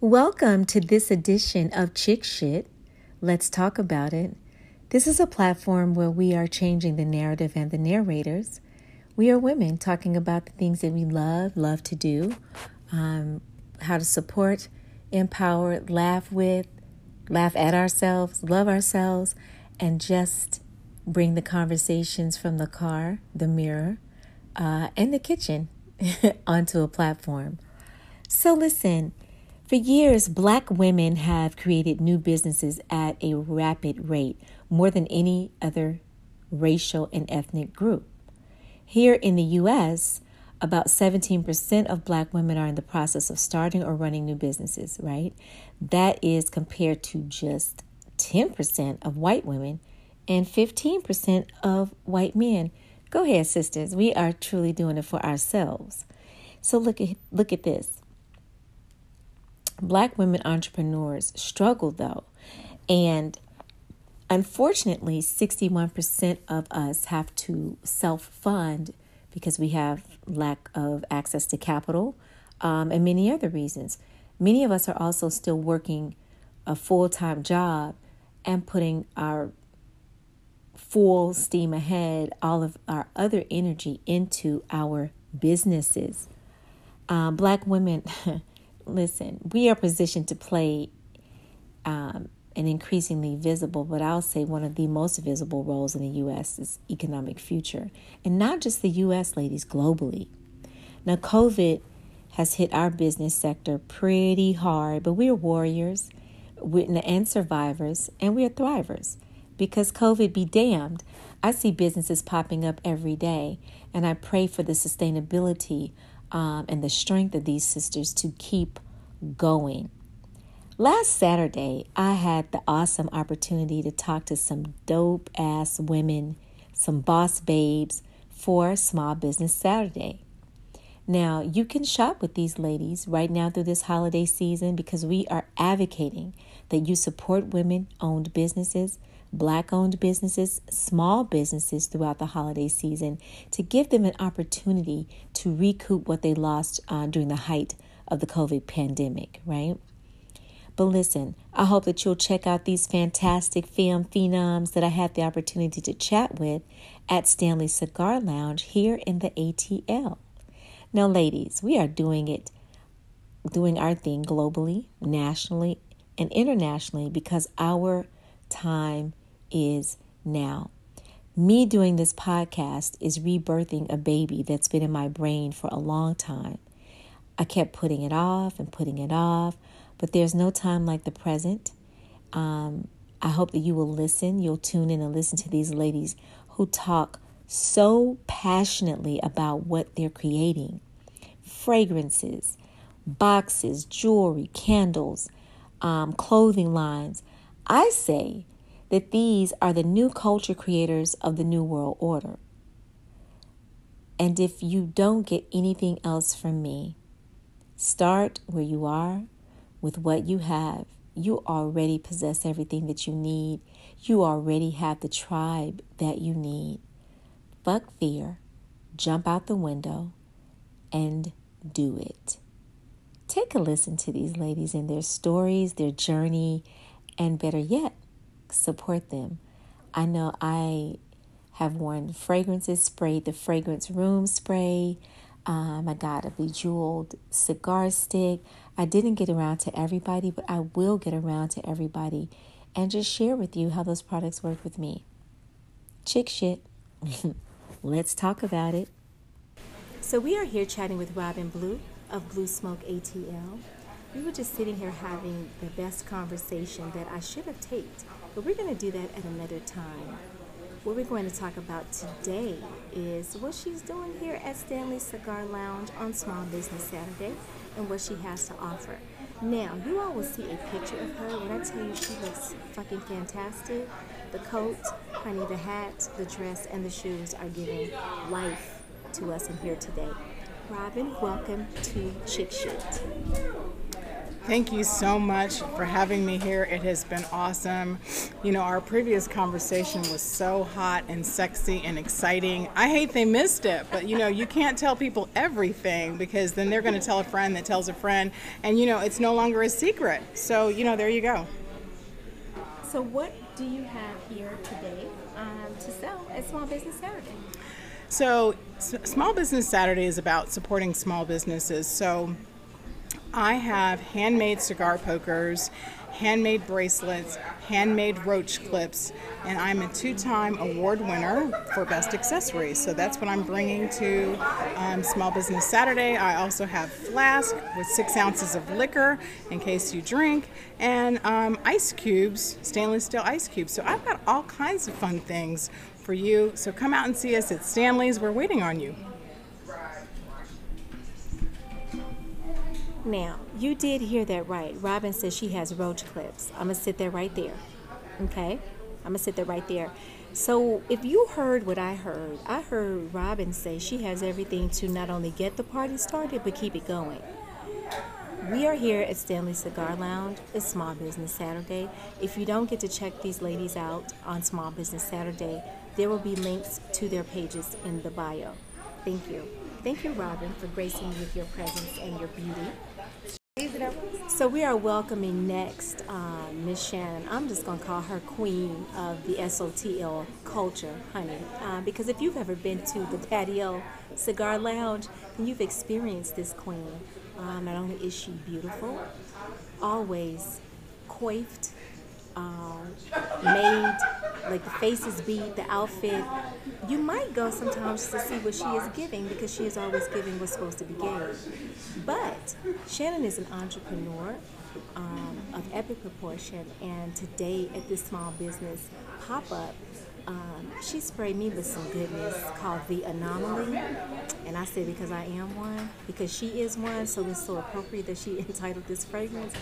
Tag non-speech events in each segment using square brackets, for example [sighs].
Welcome to this edition of Chick Shit. Let's talk about it. This is a platform where we are changing the narrative and the narrators. We are women talking about the things that we love, love to do, um, how to support, empower, laugh with, laugh at ourselves, love ourselves, and just bring the conversations from the car, the mirror, uh, and the kitchen [laughs] onto a platform. So, listen, for years, black women have created new businesses at a rapid rate, more than any other racial and ethnic group. Here in the U.S., about 17% of black women are in the process of starting or running new businesses, right? That is compared to just 10% of white women and 15% of white men. Go ahead, sisters. We are truly doing it for ourselves. So look at look at this. Black women entrepreneurs struggle though, and unfortunately, 61% of us have to self-fund because we have lack of access to capital um, and many other reasons. Many of us are also still working a full-time job and putting our full steam ahead all of our other energy into our businesses. Um, black women, [laughs] listen, we are positioned to play um, an increasingly visible, but I'll say one of the most visible roles in the U.S. is economic future. And not just the U.S., ladies, globally. Now, COVID has hit our business sector pretty hard, but we're warriors and survivors, and we're thrivers because COVID be damned. I see businesses popping up every day, and I pray for the sustainability um, and the strength of these sisters to keep going. Last Saturday, I had the awesome opportunity to talk to some dope ass women, some boss babes for Small Business Saturday. Now, you can shop with these ladies right now through this holiday season because we are advocating that you support women owned businesses black owned businesses, small businesses throughout the holiday season to give them an opportunity to recoup what they lost uh, during the height of the COVID pandemic, right? But listen, I hope that you'll check out these fantastic film phenoms that I had the opportunity to chat with at Stanley Cigar Lounge here in the ATL. Now, ladies, we are doing it, doing our thing globally, nationally, and internationally because our time is now. Me doing this podcast is rebirthing a baby that's been in my brain for a long time. I kept putting it off and putting it off, but there's no time like the present. Um, I hope that you will listen. You'll tune in and listen to these ladies who talk so passionately about what they're creating fragrances, boxes, jewelry, candles, um, clothing lines. I say that these are the new culture creators of the New World Order. And if you don't get anything else from me, start where you are with what you have. You already possess everything that you need. You already have the tribe that you need. Fuck fear, jump out the window, and do it. Take a listen to these ladies and their stories, their journey, and better yet, support them. I know I have worn fragrances, sprayed the fragrance room spray. Um, I got a bejeweled cigar stick. I didn't get around to everybody, but I will get around to everybody and just share with you how those products work with me. Chick shit. [laughs] Let's talk about it. So, we are here chatting with Robin Blue of Blue Smoke ATL. We were just sitting here having the best conversation that I should have taped but we're going to do that at another time. What we're going to talk about today is what she's doing here at Stanley Cigar Lounge on Small Business Saturday and what she has to offer. Now, you all will see a picture of her. When I tell you she looks fucking fantastic, the coat, honey, the hat, the dress, and the shoes are giving life to us in here today. Robin, welcome to Chick Shit. Thank you so much for having me here. It has been awesome. You know, our previous conversation was so hot and sexy and exciting. I hate they missed it, but you know, you can't tell people everything because then they're going to tell a friend that tells a friend, and you know, it's no longer a secret. So, you know, there you go. So, what do you have here today um, to sell at Small Business Saturday? So, S- Small Business Saturday is about supporting small businesses. So, I have handmade cigar pokers, handmade bracelets, handmade roach clips, and I'm a two time award winner for best accessories. So that's what I'm bringing to um, Small Business Saturday. I also have flask with six ounces of liquor in case you drink, and um, ice cubes, stainless steel ice cubes. So I've got all kinds of fun things for you. So come out and see us at Stanley's. We're waiting on you. Now, you did hear that right. Robin says she has roach clips. I'm going to sit there right there. Okay? I'm going to sit there right there. So, if you heard what I heard, I heard Robin say she has everything to not only get the party started, but keep it going. We are here at Stanley Cigar Lounge. It's Small Business Saturday. If you don't get to check these ladies out on Small Business Saturday, there will be links to their pages in the bio. Thank you. Thank you, Robin, for gracing me with your presence and your beauty. So we are welcoming next uh, Miss Shannon. I'm just going to call her queen of the SOTL culture, honey. Uh, because if you've ever been to the Patio Cigar Lounge, then you've experienced this queen. Um, not only is she beautiful, always coiffed, um, made, like the face is beat, the outfit. You might go sometimes to see what she is giving because she is always giving what's supposed to be given. But Shannon is an entrepreneur um, of epic proportion, and today at this small business pop up, um, she sprayed me with some goodness called the Anomaly. And I said because I am one, because she is one, so it's so appropriate that she [laughs] entitled this fragrance.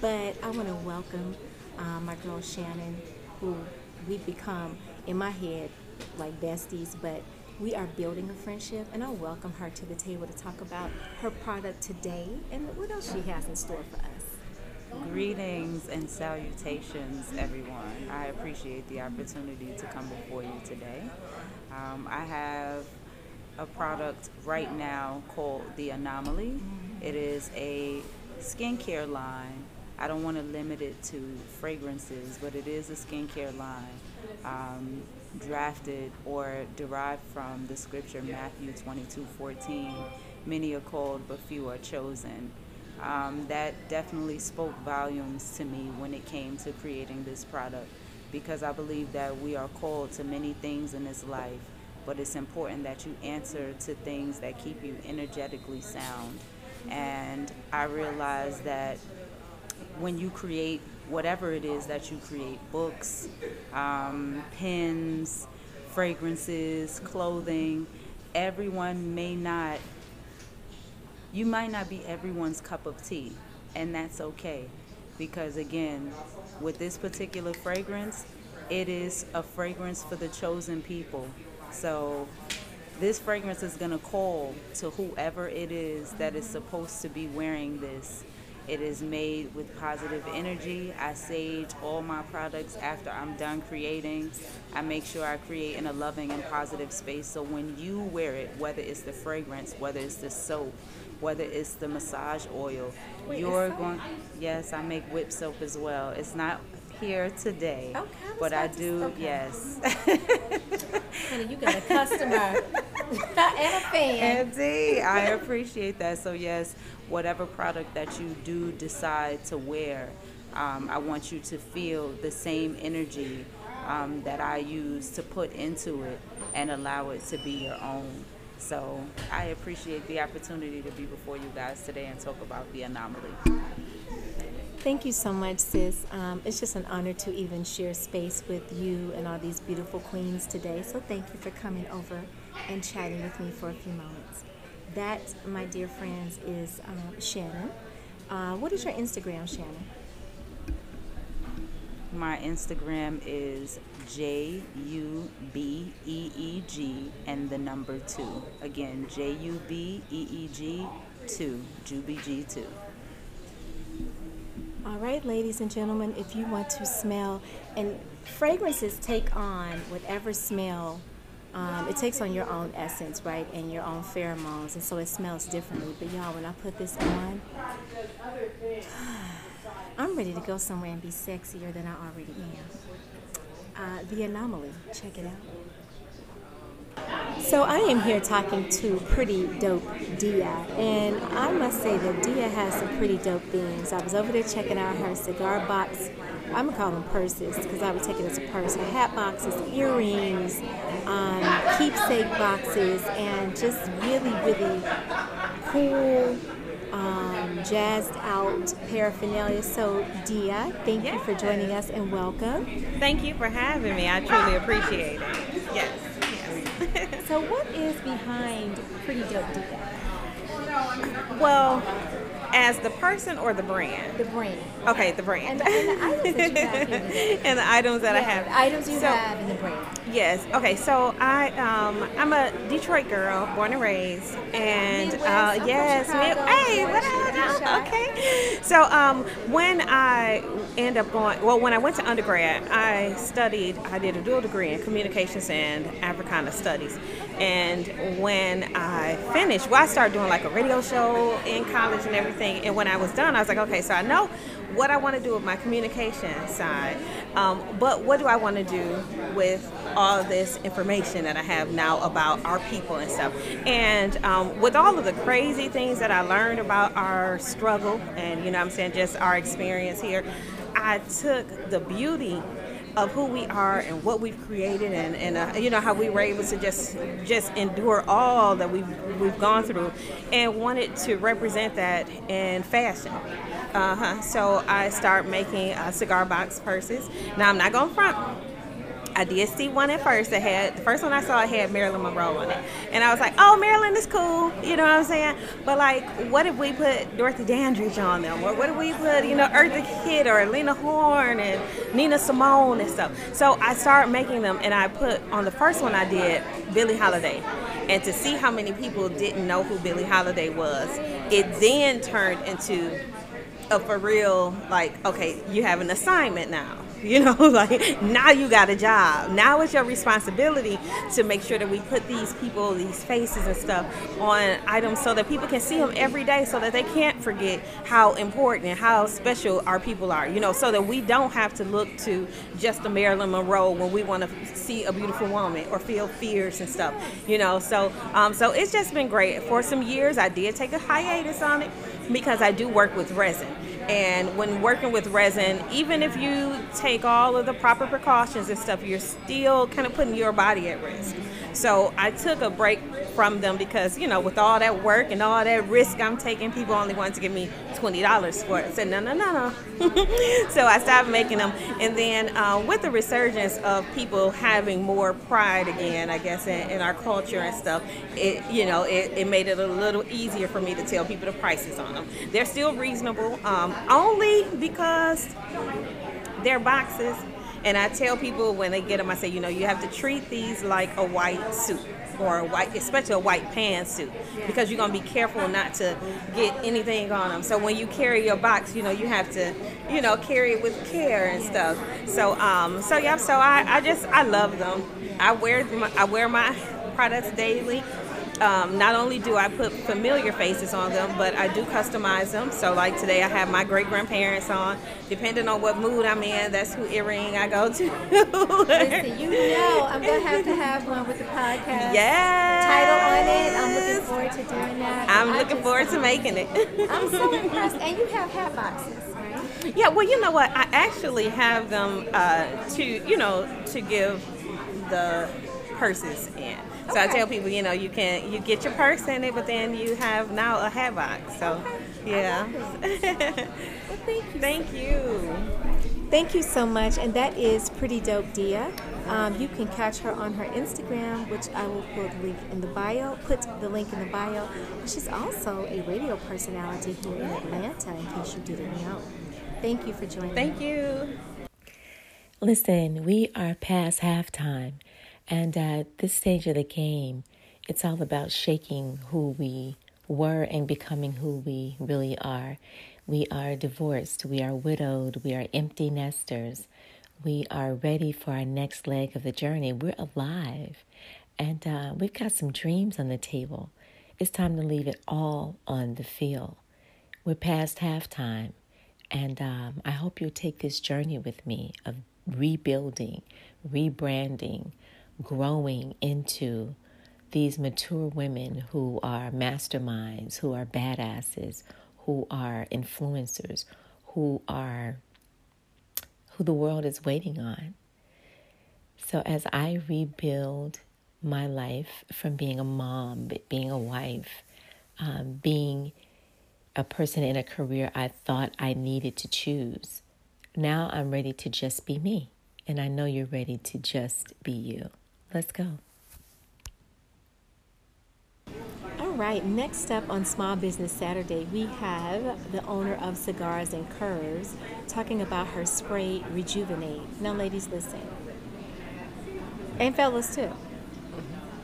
But I want to welcome um, my girl Shannon, who we've become in my head like besties, but we are building a friendship, and I welcome her to the table to talk about her product today and what else she has in store for us. Greetings and salutations, everyone. I appreciate the opportunity to come before you today. Um, I have a product right now called The Anomaly. It is a skincare line I don't want to limit it to fragrances, but it is a skincare line um, drafted or derived from the scripture Matthew 22 14. Many are called, but few are chosen. Um, that definitely spoke volumes to me when it came to creating this product because I believe that we are called to many things in this life, but it's important that you answer to things that keep you energetically sound. And I realized that when you create whatever it is that you create books, um, pens, fragrances, clothing everyone may not, you might not be everyone's cup of tea, and that's okay. Because again, with this particular fragrance, it is a fragrance for the chosen people. So this fragrance is going to call to whoever it is that is supposed to be wearing this it is made with positive energy. I sage all my products after I'm done creating. I make sure I create in a loving and positive space. So when you wear it, whether it's the fragrance, whether it's the soap, whether it's the massage oil, Wait, you're going. Yes, I make whip soap as well. It's not here today, okay, but I do. Okay. Yes. Honey, you got a customer [laughs] [laughs] and a fan. Indeed, I appreciate that. So yes, whatever product that you do decide to wear, um, I want you to feel the same energy um, that I use to put into it and allow it to be your own. So I appreciate the opportunity to be before you guys today and talk about the anomaly. Thank you so much, sis. Um, it's just an honor to even share space with you and all these beautiful queens today. So thank you for coming over and chatting with me for a few moments. That, my dear friends, is uh, Shannon. Uh, what is your Instagram, Shannon? My Instagram is J U B E E G and the number two. Again, J U B E E G two, Juby G two. All right, ladies and gentlemen, if you want to smell, and fragrances take on whatever smell um, it takes on your own essence, right, and your own pheromones, and so it smells differently. But y'all, when I put this on, [sighs] I'm ready to go somewhere and be sexier than I already am. Uh, the anomaly, check it out. So I am here talking to pretty dope Dia, and I must say that Dia has some pretty dope things. I was over there checking out her cigar box. I'm gonna call them purses because I would take it as a purse. Her hat boxes, earrings, um, keepsake boxes, and just really, really cool, um, jazzed out paraphernalia. So, Dia, thank yeah. you for joining us and welcome. Thank you for having me. I truly appreciate it. Yes. [laughs] so, what is behind Pretty Dope Dia? Well, as the person or the brand? The brand. Okay, the brand. And, and the items that you have. [laughs] and the items that yeah, I have. The items you so, have in the brand. Yes. Okay. So I um I'm a Detroit girl, born and raised, and uh, yes, hey, what up? Okay. So um when I end up going, well, when I went to undergrad, I studied. I did a dual degree in communications and Africana studies, and when I finished, well, I started doing like a radio show in college and everything. And when I was done, I was like, okay, so I know what I want to do with my communication side, um, but what do I want to do with all this information that I have now about our people and stuff? And um, with all of the crazy things that I learned about our struggle and, you know I'm saying, just our experience here, I took the beauty of who we are and what we've created and, and uh, you know how we were able to just just endure all that we've we've gone through and wanted to represent that in fashion. Uh-huh. So i start making uh, cigar box purses. Now i'm not gonna front I did see one at first. That had the first one I saw had Marilyn Monroe on it, and I was like, "Oh, Marilyn is cool," you know what I'm saying? But like, what if we put Dorothy Dandridge on them, or what if we put you know Eartha Kitt or Lena Horne and Nina Simone and stuff? So I started making them, and I put on the first one I did Billie Holiday, and to see how many people didn't know who Billie Holiday was, it then turned into a for real like, okay, you have an assignment now [laughs] You know, [laughs] like now you got a job. Now it's your responsibility to make sure that we put these people, these faces and stuff on items so that people can see them every day so that they can't forget how important and how special our people are, you know, so that we don't have to look to just a Marilyn Monroe when we want to see a beautiful woman or feel fears and stuff, you know. So, um, so it's just been great. For some years, I did take a hiatus on it because I do work with resin. And when working with resin, even if you take all of the proper precautions and stuff, you're still kind of putting your body at risk. So I took a break from them because, you know, with all that work and all that risk I'm taking, people only wanted to give me $20 for it. I said, no, no, no, no. [laughs] so I stopped making them. And then uh, with the resurgence of people having more pride again, I guess, in, in our culture and stuff, it, you know, it, it, made it a little easier for me to tell people the prices on them. They're still reasonable, um, only because they're boxes and I tell people when they get them, I say, you know, you have to treat these like a white suit or a white, especially a white pantsuit, because you're gonna be careful not to get anything on them. So when you carry your box, you know, you have to, you know, carry it with care and stuff. So, um, so yeah, so I, I just, I love them. I wear, my, I wear my [laughs] products daily um, not only do I put familiar faces on them, but I do customize them. So, like today, I have my great grandparents on. Depending on what mood I'm in, that's who earring I go to. Listen, you know I'm gonna have to have one with the podcast. Yeah. Title on it. I'm looking forward to doing that. I'm looking just, forward to making it. I'm so impressed, and you have hat boxes. Right? Yeah, well, you know what? I actually have them uh, to, you know, to give the purses in. So okay. I tell people, you know, you can you get your purse in it, but then you have now a hat box. So, okay. yeah. well, thank you. Thank you. Thank you so much. And that is Pretty Dope Dia. Um, you can catch her on her Instagram, which I will put the link in the bio. Put the link in the bio. She's also a radio personality here in Atlanta, in case you didn't know. Thank you for joining. Thank you. Listen, we are past halftime. And at this stage of the game, it's all about shaking who we were and becoming who we really are. We are divorced. We are widowed. We are empty nesters. We are ready for our next leg of the journey. We're alive. And uh, we've got some dreams on the table. It's time to leave it all on the field. We're past halftime. And um, I hope you'll take this journey with me of rebuilding, rebranding, growing into these mature women who are masterminds, who are badasses, who are influencers, who are who the world is waiting on. So as I rebuild my life from being a mom, being a wife, um, being a person in a career I thought I needed to choose, now I'm ready to just be me. And I know you're ready to just be you. Let's go. All right, next up on Small Business Saturday, we have the owner of Cigars and Curves talking about her spray Rejuvenate. Now, ladies, listen. And fellas, too.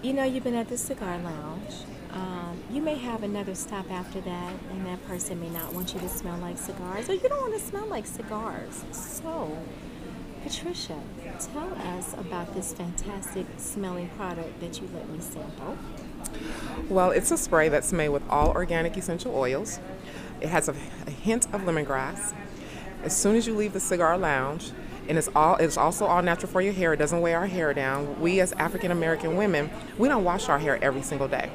You know, you've been at the cigar lounge. Um, you may have another stop after that, and that person may not want you to smell like cigars, or you don't want to smell like cigars. So, Patricia, tell us about this fantastic smelling product that you let me sample. Well, it's a spray that's made with all organic essential oils. It has a, a hint of lemongrass. As soon as you leave the cigar lounge, and it's all it's also all natural for your hair. It doesn't weigh our hair down. We as African American women, we don't wash our hair every single day.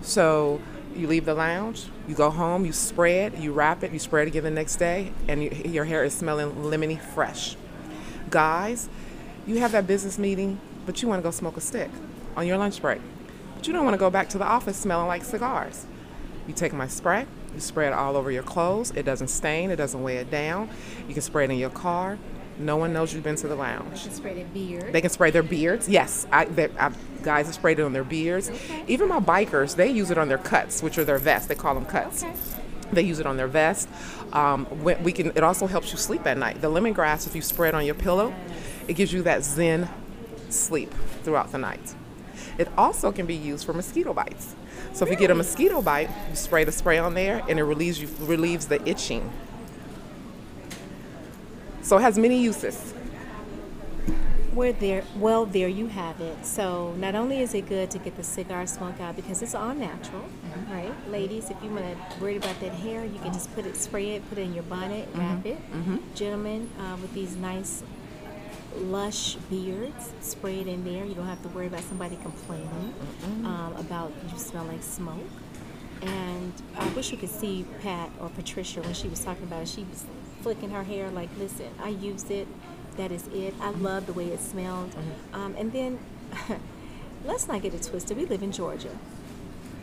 So you leave the lounge, you go home, you spray it, you wrap it, you spray it again the next day, and you, your hair is smelling lemony fresh. Guys, you have that business meeting, but you want to go smoke a stick on your lunch break. But you don't want to go back to the office smelling like cigars. You take my spray, you spray it all over your clothes. It doesn't stain, it doesn't weigh it down. You can spray it in your car. No one knows you've been to the lounge. They can spray their beard. They can spray their beards. Yes, I, they, I, guys have sprayed it on their beards. Okay. Even my bikers, they use it on their cuts, which are their vests. They call them cuts. Okay. They use it on their vest. Um, we can. It also helps you sleep at night. The lemongrass, if you spread on your pillow, it gives you that zen sleep throughout the night. It also can be used for mosquito bites. So if you get a mosquito bite, you spray the spray on there, and it relieves you relieves the itching so it has many uses. We're there. Well, there you have it. So not only is it good to get the cigar smoke out because it's all natural, mm-hmm. right? Ladies, if you want to worry about that hair, you can just put it, spray it, put it in your bonnet, mm-hmm. wrap it. Mm-hmm. Gentlemen, uh, with these nice lush beards, spray it in there. You don't have to worry about somebody complaining um, about you smell like smoke. And I wish you could see Pat or Patricia when she was talking about it. She was flicking her hair like, listen, I used it. That is it. I love the way it smelled. Mm-hmm. Um, and then, [laughs] let's not get it twisted. We live in Georgia.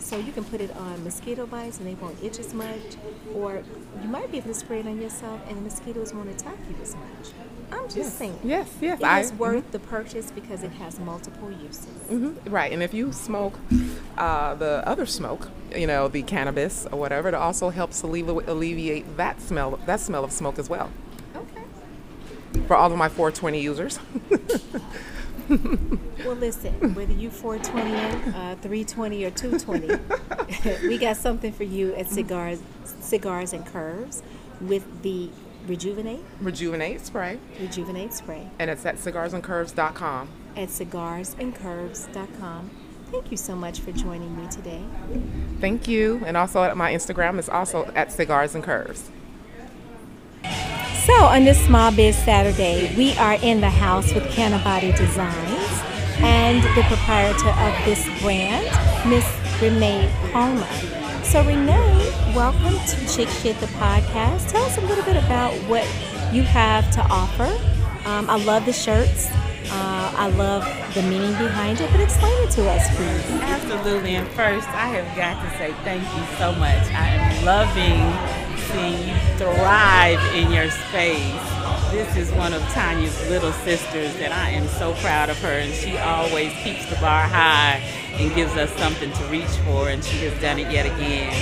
So you can put it on mosquito bites and they won't itch as much. Or you might be able to spray it on yourself and the mosquitoes won't attack you as much. I'm just yes. saying. Yes, yes. It is worth mm-hmm. the purchase because it has multiple uses. Mm-hmm. Right, and if you smoke uh, the other smoke, you know, the cannabis or whatever, it also helps alleviate that smell, that smell of smoke as well. Okay. For all of my 420 users. [laughs] [laughs] well, listen, whether you 420, uh, 320, or 220, [laughs] we got something for you at Cigars, Cigars and Curves with the Rejuvenate. Rejuvenate spray. Rejuvenate spray. And it's at cigarsandcurves.com. At cigarsandcurves.com. Thank you so much for joining me today. Thank you. And also at my Instagram is also at cigars and curves. So on this Small Biz Saturday, we are in the house with Cannabody Designs and the proprietor of this brand, Miss Renee Palmer. So Renee, welcome to Chick Shit the podcast. Tell us a little bit about what you have to offer. Um, I love the shirts. Uh, I love the meaning behind it, but explain it to us, please. Absolutely. And first, I have got to say thank you so much. I am loving seeing you thrive in your space. This is one of Tanya's little sisters, and I am so proud of her. And she always keeps the bar high and gives us something to reach for, and she has done it yet again.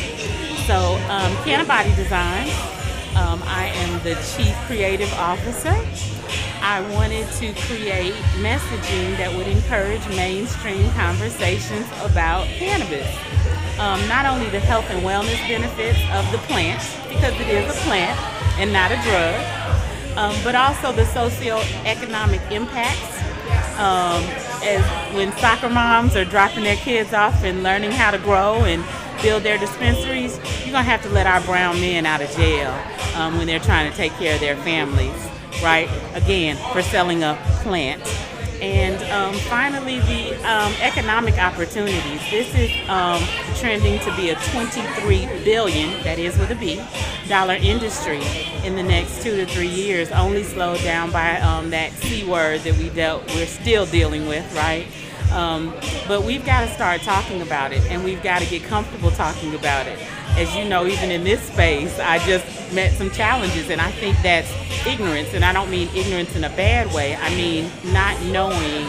So, um, Cannabody Design, um, I am the Chief Creative Officer. I wanted to create messaging that would encourage mainstream conversations about cannabis. Um, not only the health and wellness benefits of the plant, because it is a plant and not a drug, um, but also the socioeconomic impacts. Um, as when soccer moms are dropping their kids off and learning how to grow and build their dispensaries, you're gonna have to let our brown men out of jail um, when they're trying to take care of their families, right? Again, for selling a plant. And um, finally, the um, economic opportunities. This is um, trending to be a 23 billion, that is with a B, dollar industry in the next two to three years. Only slowed down by um, that C word that we dealt, we're still dealing with, right? Um, but we've got to start talking about it, and we've got to get comfortable talking about it. As you know, even in this space, I just met some challenges, and I think that's ignorance. And I don't mean ignorance in a bad way. I mean not knowing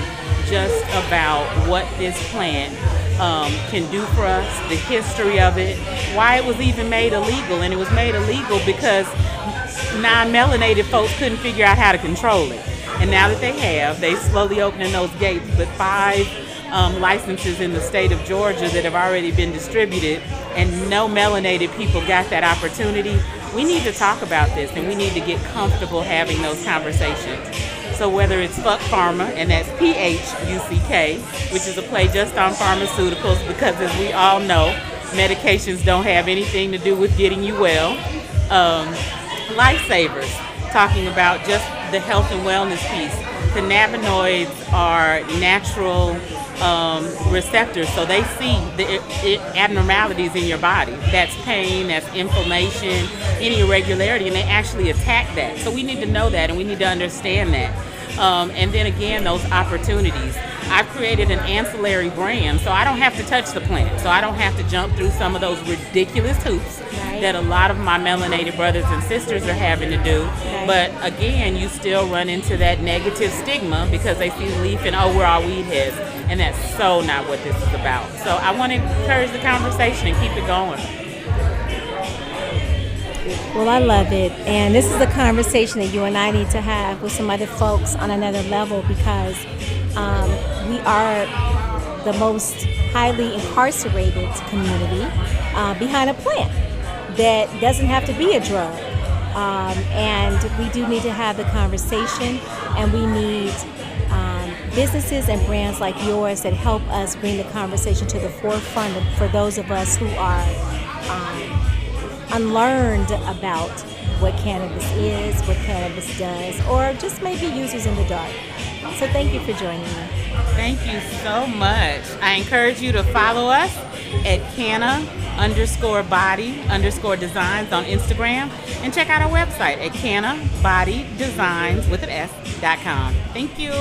just about what this plant um, can do for us, the history of it, why it was even made illegal. And it was made illegal because non-melanated folks couldn't figure out how to control it. And now that they have, they slowly opening those gates. But five um, licenses in the state of Georgia that have already been distributed, and no melanated people got that opportunity. We need to talk about this, and we need to get comfortable having those conversations. So whether it's Phuck Pharma, and that's P-H-U-C-K, which is a play just on pharmaceuticals, because as we all know, medications don't have anything to do with getting you well. Um, lifesavers, talking about just the health and wellness piece. Cannabinoids are natural um, receptors, so they see the it, abnormalities in your body. That's pain, that's inflammation, any irregularity, and they actually attack that. So we need to know that, and we need to understand that. Um, and then again, those opportunities. I've created an ancillary brand, so I don't have to touch the plant. So I don't have to jump through some of those ridiculous hoops. That a lot of my melanated brothers and sisters are having to do. But again, you still run into that negative stigma because they see leaf and oh, we're all weed heads, and that's so not what this is about. So I want to encourage the conversation and keep it going. Well, I love it. And this is a conversation that you and I need to have with some other folks on another level because um, we are the most highly incarcerated community uh, behind a plant that doesn't have to be a drug. Um, and we do need to have the conversation, and we need um, businesses and brands like yours that help us bring the conversation to the forefront for those of us who are um, unlearned about what cannabis is, what cannabis does, or just maybe users in the dark. So thank you for joining me. Thank you so much. I encourage you to follow us at Canna underscore body underscore designs on Instagram and check out our website at Canna Body Designs with an S dot com. Thank you.